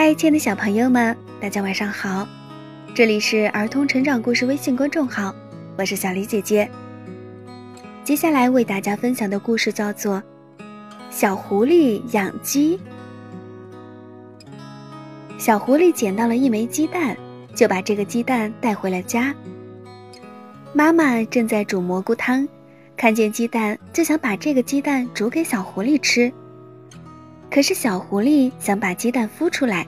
嗨，亲爱的小朋友们，大家晚上好！这里是儿童成长故事微信公众号，我是小黎姐姐。接下来为大家分享的故事叫做《小狐狸养鸡》。小狐狸捡到了一枚鸡蛋，就把这个鸡蛋带回了家。妈妈正在煮蘑菇汤，看见鸡蛋就想把这个鸡蛋煮给小狐狸吃。可是小狐狸想把鸡蛋孵出来，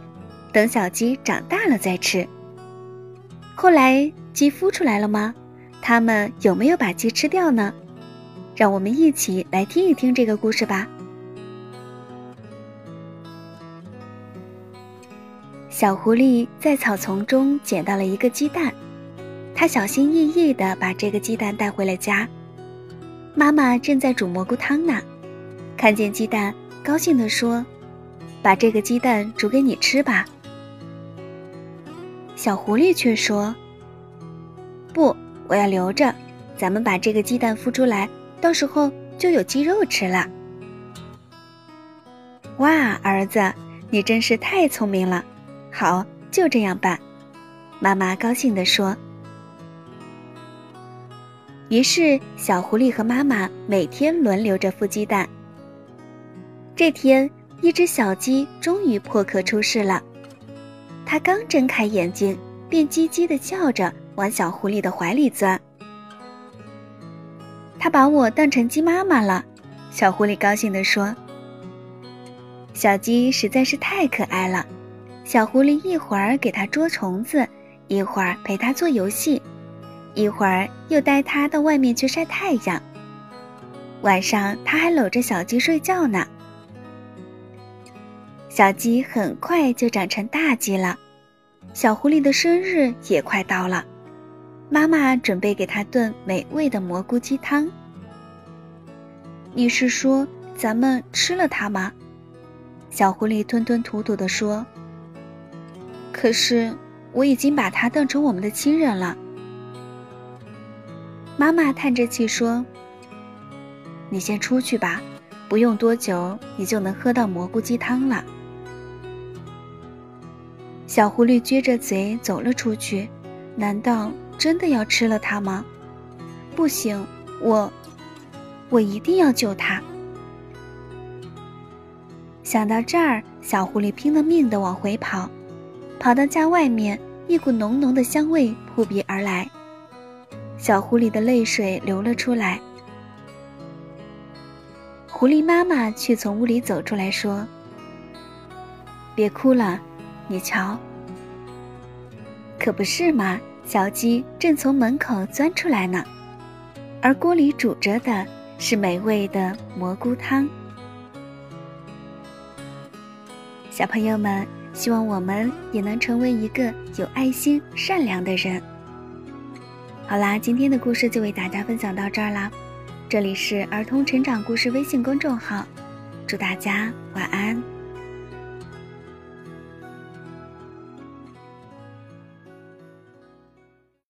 等小鸡长大了再吃。后来鸡孵出来了吗？它们有没有把鸡吃掉呢？让我们一起来听一听这个故事吧。小狐狸在草丛中捡到了一个鸡蛋，它小心翼翼地把这个鸡蛋带回了家。妈妈正在煮蘑菇汤呢，看见鸡蛋。高兴地说：“把这个鸡蛋煮给你吃吧。”小狐狸却说：“不，我要留着，咱们把这个鸡蛋孵出来，到时候就有鸡肉吃了。”哇，儿子，你真是太聪明了！好，就这样办。”妈妈高兴地说。于是，小狐狸和妈妈每天轮流着孵鸡蛋。这天，一只小鸡终于破壳出世了。它刚睁开眼睛，便叽叽地叫着往小狐狸的怀里钻。它把我当成鸡妈妈了，小狐狸高兴地说。小鸡实在是太可爱了，小狐狸一会儿给它捉虫子，一会儿陪它做游戏，一会儿又带它到外面去晒太阳。晚上，它还搂着小鸡睡觉呢。小鸡很快就长成大鸡了，小狐狸的生日也快到了，妈妈准备给它炖美味的蘑菇鸡汤。你是说咱们吃了它吗？小狐狸吞吞吐吐地说。可是我已经把它当成我们的亲人了。妈妈叹着气说：“你先出去吧，不用多久，你就能喝到蘑菇鸡汤了。”小狐狸撅着嘴走了出去，难道真的要吃了它吗？不行，我，我一定要救它。想到这儿，小狐狸拼了命地往回跑，跑到家外面，一股浓浓的香味扑鼻而来，小狐狸的泪水流了出来。狐狸妈妈却从屋里走出来说：“别哭了。”你瞧，可不是嘛？小鸡正从门口钻出来呢，而锅里煮着的是美味的蘑菇汤。小朋友们，希望我们也能成为一个有爱心、善良的人。好啦，今天的故事就为大家分享到这儿啦。这里是儿童成长故事微信公众号，祝大家晚安。